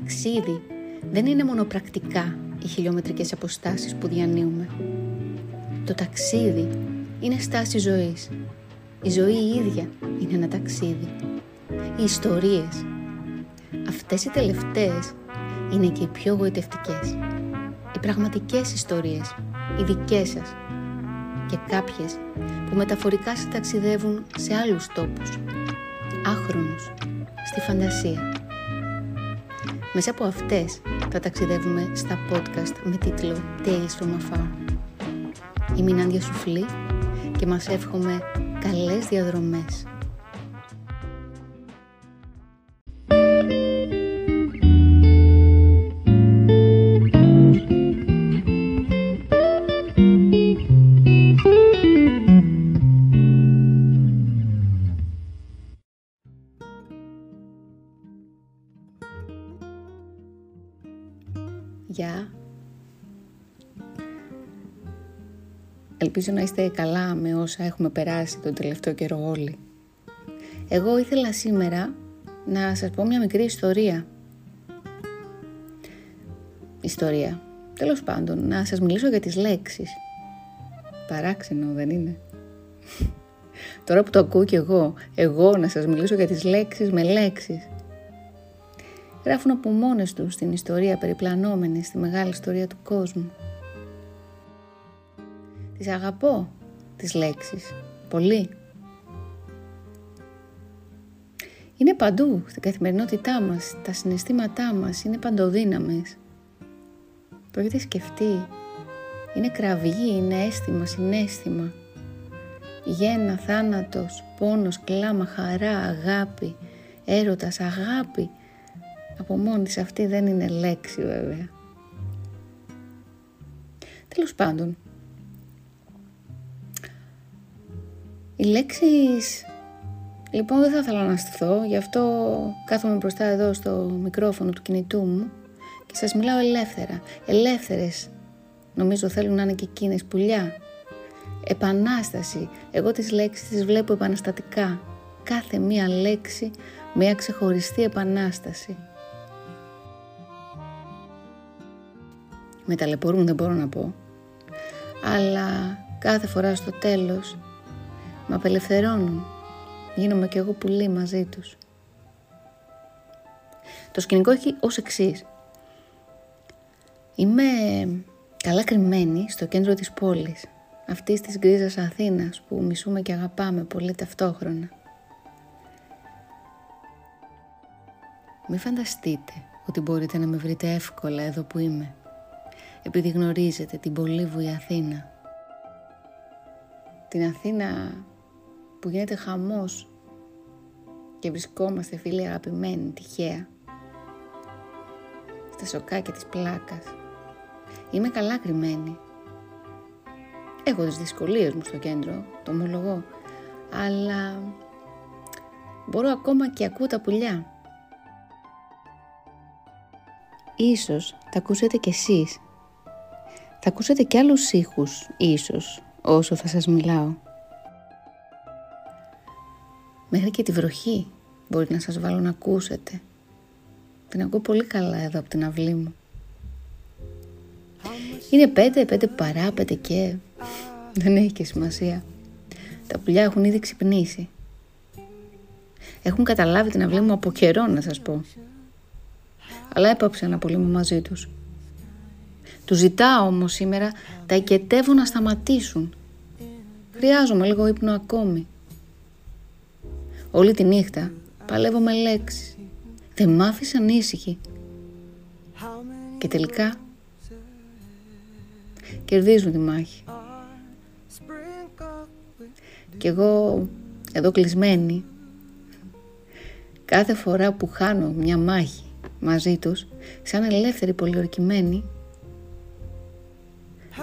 ταξίδι δεν είναι μόνο πρακτικά οι χιλιομετρικές αποστάσεις που διανύουμε. Το ταξίδι είναι στάση ζωής. Η ζωή η ίδια είναι ένα ταξίδι. Οι ιστορίες. Αυτές οι τελευταίες είναι και οι πιο γοητευτικές. Οι πραγματικές ιστορίες, οι δικές σας. Και κάποιες που μεταφορικά ταξιδεύουν σε άλλους τόπους. Άχρονους, στη φαντασία. Μέσα από αυτές θα ταξιδεύουμε στα podcast με τίτλο Tales from Afar. Είμαι η Νάντια Σουφλή και μας εύχομαι καλές διαδρομές. Ελπίζω να είστε καλά με όσα έχουμε περάσει τον τελευταίο καιρό όλοι. Εγώ ήθελα σήμερα να σας πω μια μικρή ιστορία. Ιστορία. Τέλος πάντων, να σας μιλήσω για τις λέξεις. Παράξενο δεν είναι; Τώρα που το ακούω κι εγώ, εγώ να σας μιλήσω για τις λέξεις με λέξεις γράφουν από μόνες τους την ιστορία περιπλανόμενη στη μεγάλη ιστορία του κόσμου. Τις αγαπώ, τις λέξεις, πολύ. Είναι παντού, στην καθημερινότητά μας, τα συναισθήματά μας είναι παντοδύναμες. Το έχετε σκεφτεί. Είναι κραυγή, είναι αίσθημα, συνέστημα. Γένα, θάνατος, πόνος, κλάμα, χαρά, αγάπη, έρωτας, αγάπη, από μόνη της αυτή δεν είναι λέξη βέβαια. Τέλος πάντων, οι λέξεις λοιπόν δεν θα ήθελα να στηθώ, γι' αυτό κάθομαι μπροστά εδώ στο μικρόφωνο του κινητού μου και σας μιλάω ελεύθερα. Ελεύθερες νομίζω θέλουν να είναι και εκείνες πουλιά. Επανάσταση. Εγώ τις λέξεις τις βλέπω επαναστατικά. Κάθε μία λέξη μια ξεχωριστή επανάσταση. με ταλαιπωρούν δεν μπορώ να πω αλλά κάθε φορά στο τέλος με απελευθερώνουν γίνομαι κι εγώ πουλί μαζί τους το σκηνικό έχει ως εξής. Είμαι καλά κρυμμένη στο κέντρο της πόλης αυτής της γκρίζας Αθήνας που μισούμε και αγαπάμε πολύ ταυτόχρονα. Μην φανταστείτε ότι μπορείτε να με βρείτε εύκολα εδώ που είμαι επειδή γνωρίζετε την πολύβουη Αθήνα. Την Αθήνα που γίνεται χαμός και βρισκόμαστε φίλοι αγαπημένοι τυχαία στα σοκάκια της πλάκας. Είμαι καλά κρυμμένη. Έχω τις δυσκολίες μου στο κέντρο, το ομολογώ, αλλά μπορώ ακόμα και ακούω τα πουλιά. Ίσως τα ακούσετε κι εσείς θα ακούσετε και άλλους ήχους, ίσως, όσο θα σας μιλάω. Μέχρι και τη βροχή μπορεί να σας βάλω να ακούσετε. Την ακούω πολύ καλά εδώ από την αυλή μου. Είναι πέντε, πέντε παρά, πέντε και... Δεν έχει και σημασία. Τα πουλιά έχουν ήδη ξυπνήσει. Έχουν καταλάβει την αυλή μου από καιρό να σας πω. Αλλά έπαψε να πολύ μαζί τους. Τους ζητάω όμως σήμερα τα οικετεύω να σταματήσουν. Χρειάζομαι λίγο ύπνο ακόμη. Όλη τη νύχτα παλεύω με λέξεις. Δεν μ' άφησαν ήσυχη. Και τελικά κερδίζουν τη μάχη. Και εγώ εδώ κλεισμένη κάθε φορά που χάνω μια μάχη μαζί τους σαν ελεύθερη πολιορκημένη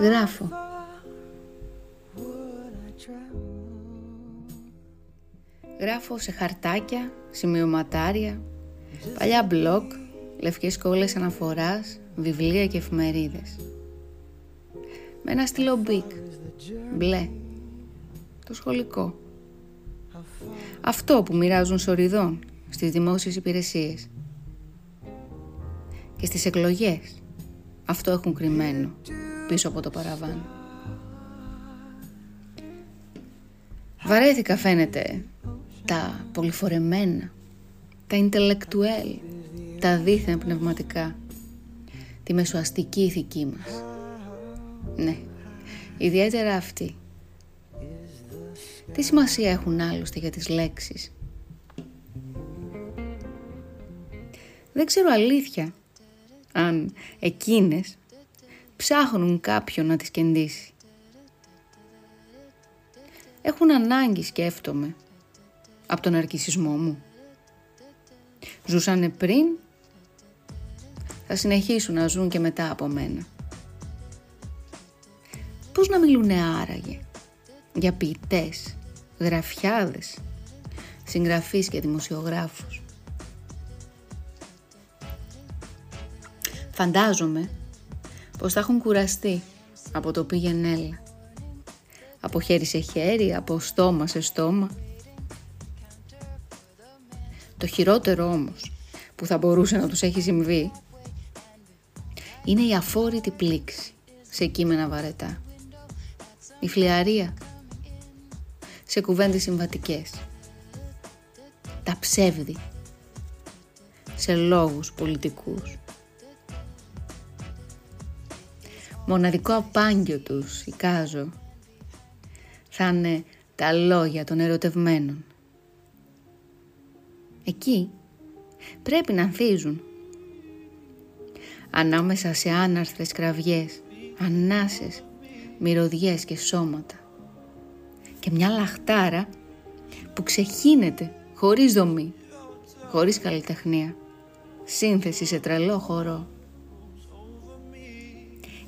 Γράφω. Γράφω σε χαρτάκια, σημειωματάρια, παλιά μπλοκ, λευκές κόλλες αναφοράς, βιβλία και εφημερίδες. Με ένα στυλό μπικ, μπλε, το σχολικό. Αυτό που μοιράζουν σωρηδόν στις δημόσιες υπηρεσίες. και στις εκλογές. Αυτό έχουν κρυμμένο πίσω από το παραβάν. Βαρέθηκα φαίνεται τα πολυφορεμένα, τα ιντελεκτουέλ, τα δίθεν πνευματικά, τη μεσοαστική ηθική μας. Ναι, ιδιαίτερα αυτή. Τι σημασία έχουν άλλωστε για τις λέξεις; Δεν ξέρω αλήθεια αν εκείνες ψάχνουν κάποιον να τις κεντήσει. Έχουν ανάγκη σκέφτομαι από τον αρκισισμό μου. Ζούσανε πριν, θα συνεχίσουν να ζουν και μετά από μένα. Πώς να μιλούνε άραγε; Για ποιητές, γραφιάδες, συγγραφείς και δημοσιογράφους. Φαντάζομαι πως θα έχουν κουραστεί από το πήγαινε Από χέρι σε χέρι, από στόμα σε στόμα. Το χειρότερο όμως που θα μπορούσε να τους έχει συμβεί είναι η αφόρητη πλήξη σε κείμενα βαρετά. Η φλιαρία σε κουβέντες συμβατικές. Τα ψεύδι σε λόγους πολιτικούς. Μοναδικό απάγγιο τους, εικάζω, θα είναι τα λόγια των ερωτευμένων. Εκεί πρέπει να ανθίζουν. Ανάμεσα σε άναρθρες κραυγές, ανάσες, μυρωδιές και σώματα. Και μια λαχτάρα που ξεχύνεται χωρίς δομή, χωρίς καλλιτεχνία. Σύνθεση σε τρελό χορό.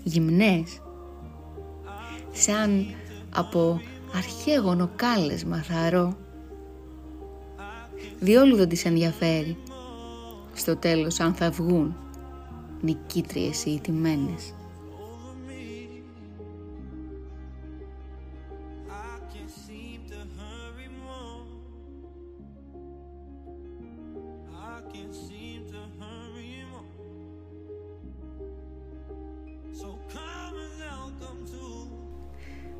Γυμνές, σαν από αρχαίγωνο κάλεσμα θαρό διόλου δεν τις ενδιαφέρει στο τέλος αν θα βγουν νικήτριες ή ηττημένες.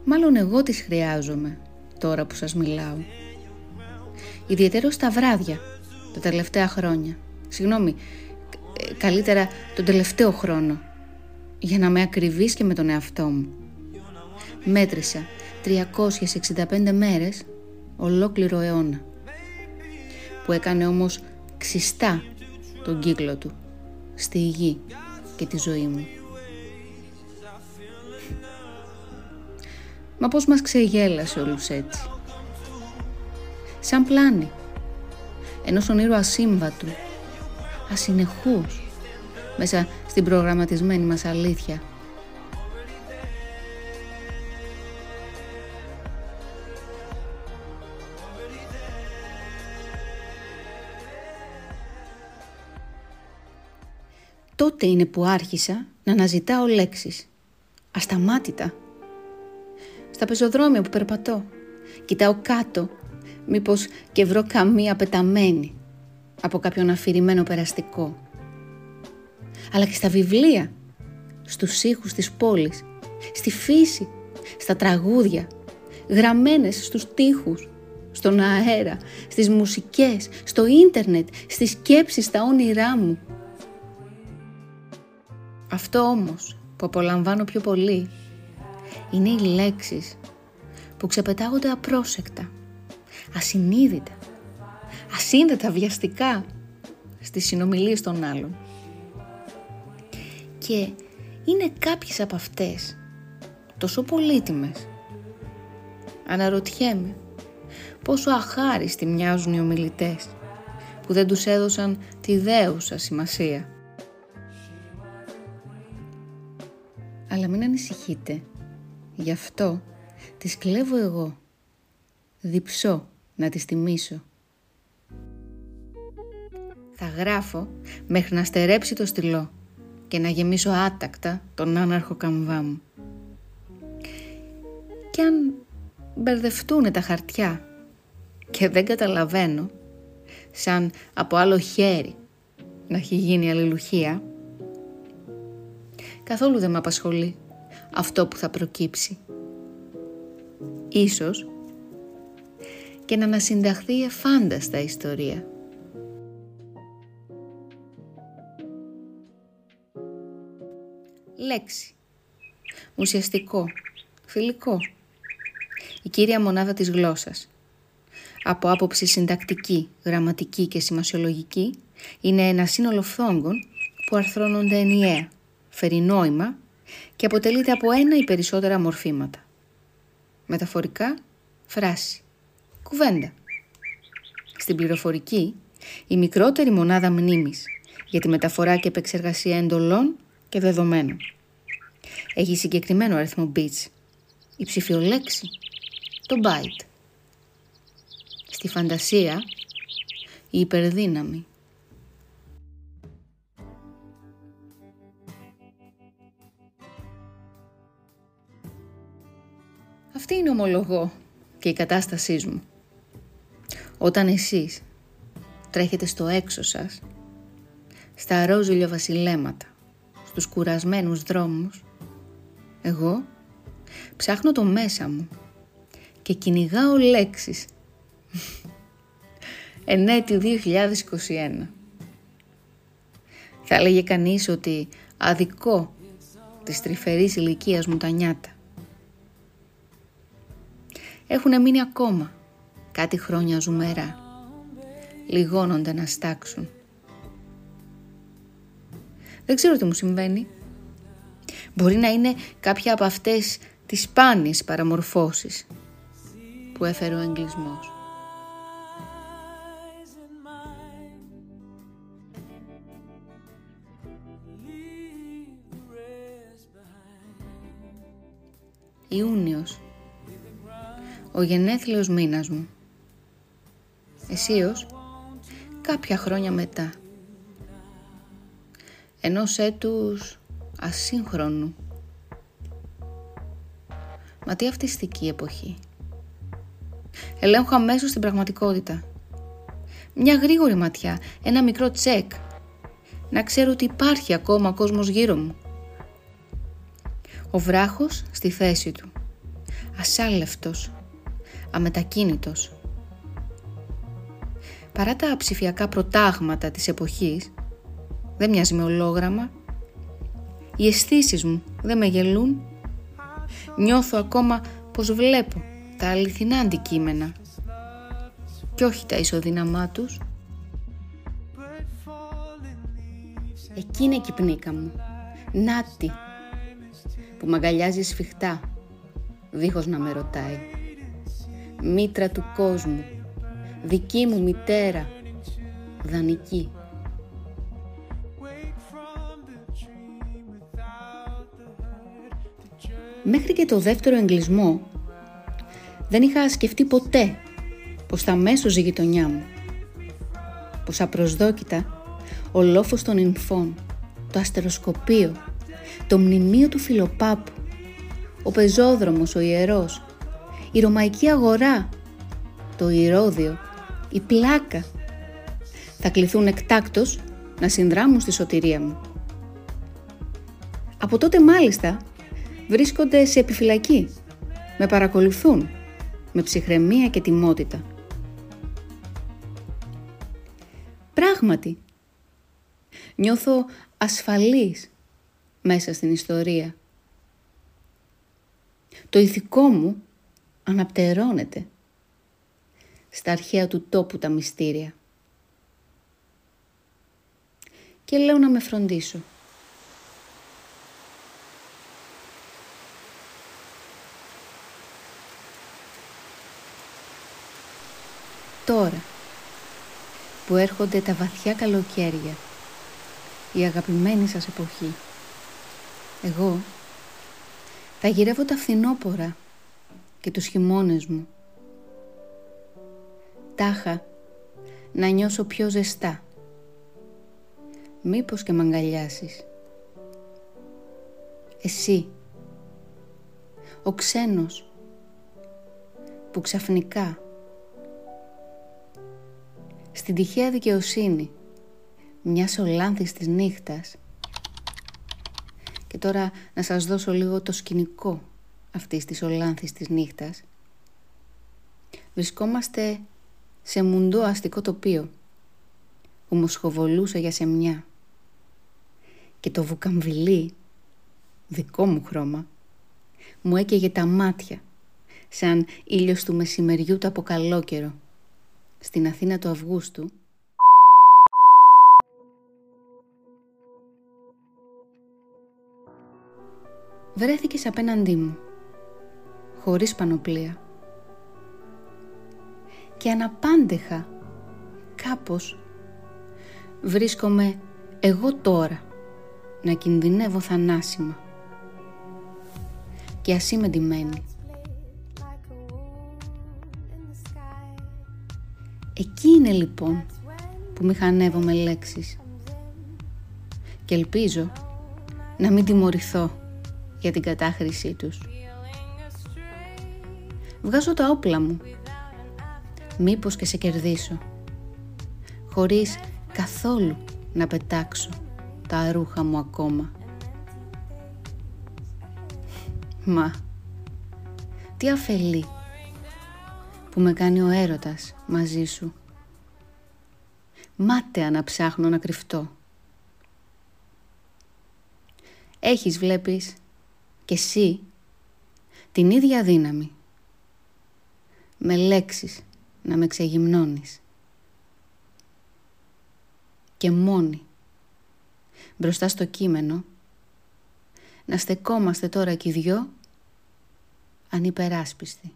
Μάλλον εγώ τις χρειάζομαι τώρα που σας μιλάω. Ιδιαίτερο στα βράδια, τα τελευταία χρόνια. Συγγνώμη, καλύτερα τον τελευταίο χρόνο. Για να με ακριβείς και με τον εαυτό μου. Μέτρησα 365 μέρες ολόκληρο αιώνα. Που έκανε όμως ξιστά τον κύκλο του στη γη και τη ζωή μου. Μα πώς μας ξεγέλασε όλους έτσι. Σαν πλάνη. Ενός ονείρου ασύμβατου. Ασυνεχούς. Μέσα στην προγραμματισμένη μας αλήθεια. Τότε είναι που άρχισα να αναζητάω λέξεις. Ασταμάτητα στα πεζοδρόμια που περπατώ. Κοιτάω κάτω, μήπως και βρω καμία πεταμένη από κάποιον αφηρημένο περαστικό. Αλλά και στα βιβλία, στους ήχους της πόλης, στη φύση, στα τραγούδια, γραμμένες στους τοίχους, στον αέρα, στις μουσικές, στο ίντερνετ, στις σκέψεις, στα όνειρά μου. Αυτό όμως που απολαμβάνω πιο πολύ είναι οι λέξεις που ξεπετάγονται απρόσεκτα, ασυνείδητα, ασύνδετα βιαστικά στις συνομιλίες των άλλων. Και είναι κάποιες από αυτές τόσο πολύτιμες. Αναρωτιέμαι πόσο αχάριστοι μοιάζουν οι ομιλητές που δεν τους έδωσαν τη δέουσα σημασία. Αλλά μην ανησυχείτε Γι' αυτό τις κλέβω εγώ. Διψώ να τις τιμήσω. Θα γράφω μέχρι να στερέψει το στυλό και να γεμίσω άτακτα τον άναρχο καμβά μου. Κι αν μπερδευτούν τα χαρτιά και δεν καταλαβαίνω, σαν από άλλο χέρι να έχει γίνει αλληλουχία, Καθόλου δεν με απασχολεί αυτό που θα προκύψει. Ίσως και να ανασυνταχθεί εφάνταστα ιστορία. Λέξη. Ουσιαστικό. Φιλικό. Η κύρια μονάδα της γλώσσας. Από άποψη συντακτική, γραμματική και σημασιολογική, είναι ένα σύνολο φθόγκων που αρθρώνονται ενιαία, φέρει νόημα και αποτελείται από ένα ή περισσότερα μορφήματα. Μεταφορικά, φράση, κουβέντα. Στην πληροφορική, η μικρότερη μονάδα μνήμης για τη μεταφορά και επεξεργασία εντολών και δεδομένων. Έχει συγκεκριμένο αριθμό bits. Η ψηφιολέξη, το byte. Στη φαντασία, η υπερδύναμη. Αυτή είναι ομολογώ και η κατάστασής μου. Όταν εσείς τρέχετε στο έξω σας, στα ρόζουλια βασιλέματα, στους κουρασμένους δρόμους, εγώ ψάχνω το μέσα μου και κυνηγάω λέξεις. Ενέτη 2021. Θα έλεγε κανείς ότι αδικό της τρυφερής ηλικίας μου τα νιάτα. Έχουν μείνει ακόμα κάτι χρόνια ζουμερά. Λιγώνονται να στάξουν. Δεν ξέρω τι μου συμβαίνει. Μπορεί να είναι κάποια από αυτές τις σπάνιες παραμορφώσεις που έφερε ο εγκλισμός. Ιούνιος Ο γενέθλιος μήνας μου Εσίως Κάποια χρόνια μετά Ενός έτους ασύγχρονου Μα τι αυτιστική εποχή Ελέγχω αμέσως την πραγματικότητα. Μια γρήγορη ματιά, ένα μικρό τσεκ. Να ξέρω ότι υπάρχει ακόμα κόσμος γύρω μου. Ο βράχος στη θέση του. Ασάλευτος. Αμετακίνητος. Παρά τα ψηφιακά προτάγματα της εποχής, δεν μοιάζει με ολόγραμμα. Οι αισθήσεις μου δεν με γελούν. Νιώθω ακόμα πως βλέπω τα αληθινά αντικείμενα και όχι τα ισοδύναμά τους. Εκείνη η πνίκα μου, νάτι, που μ' αγκαλιάζει σφιχτά, δίχως να με ρωτάει. Μήτρα του κόσμου, δική μου μητέρα, δανική. Μέχρι και το δεύτερο εγκλισμό δεν είχα σκεφτεί ποτέ πως θα μέσω η γειτονιά μου. Πως απροσδόκητα ο λόφος των νυμφών, το αστεροσκοπείο, το μνημείο του Φιλοπάπου, ο πεζόδρομος, ο ιερός, η ρωμαϊκή αγορά, το ηρώδιο, η πλάκα θα κληθούν εκτάκτος να συνδράμουν στη σωτηρία μου. Από τότε μάλιστα βρίσκονται σε επιφυλακή, με παρακολουθούν με ψυχραιμία και τιμότητα. Πράγματι, νιώθω ασφαλής μέσα στην ιστορία. Το ηθικό μου αναπτερώνεται στα αρχαία του τόπου τα μυστήρια. Και λέω να με φροντίσω. τώρα που έρχονται τα βαθιά καλοκαίρια, η αγαπημένη σας εποχή. Εγώ θα γυρεύω τα φθινόπορα και τους χειμώνες μου. Τάχα να νιώσω πιο ζεστά. Μήπως και μ' αγκαλιάσεις. Εσύ, ο ξένος που ξαφνικά στην τυχαία δικαιοσύνη μιας ολάνθης της νύχτας Και τώρα να σας δώσω λίγο το σκηνικό αυτής της ολάνθης της νύχτας. Βρισκόμαστε σε μουντό αστικό τοπίο που μου σχοβολούσε για σεμιά. Και το βουκαμβιλί, δικό μου χρώμα, μου έκαιγε τα μάτια σαν ήλιος του μεσημεριού το αποκαλόκαιρο. Στην Αθήνα του Αυγούστου βρέθηκες απέναντί μου, χωρίς πανοπλία. Και αναπάντεχα, κάπως, βρίσκομαι εγώ τώρα να κινδυνεύω θανάσιμα. Και ας είμαι ντυμένη. Εκεί είναι λοιπόν που μηχανεύω με λέξεις. Και ελπίζω να μην τιμωρηθώ για την κατάχρησή τους. Βγάζω τα όπλα μου. Μήπως και σε κερδίσω. Χωρίς καθόλου να πετάξω τα ρούχα μου ακόμα. Μα, τι αφελεί που με κάνει ο έρωτας μαζί σου. Μάταια να ψάχνω να κρυφτώ. Έχεις, βλέπεις, και εσύ την ίδια δύναμη. Με λέξεις να με ξεγυμνώνεις. Και μόνοι, μπροστά στο κείμενο, να στεκόμαστε τώρα κι οι δυο ανυπεράσπιστοι.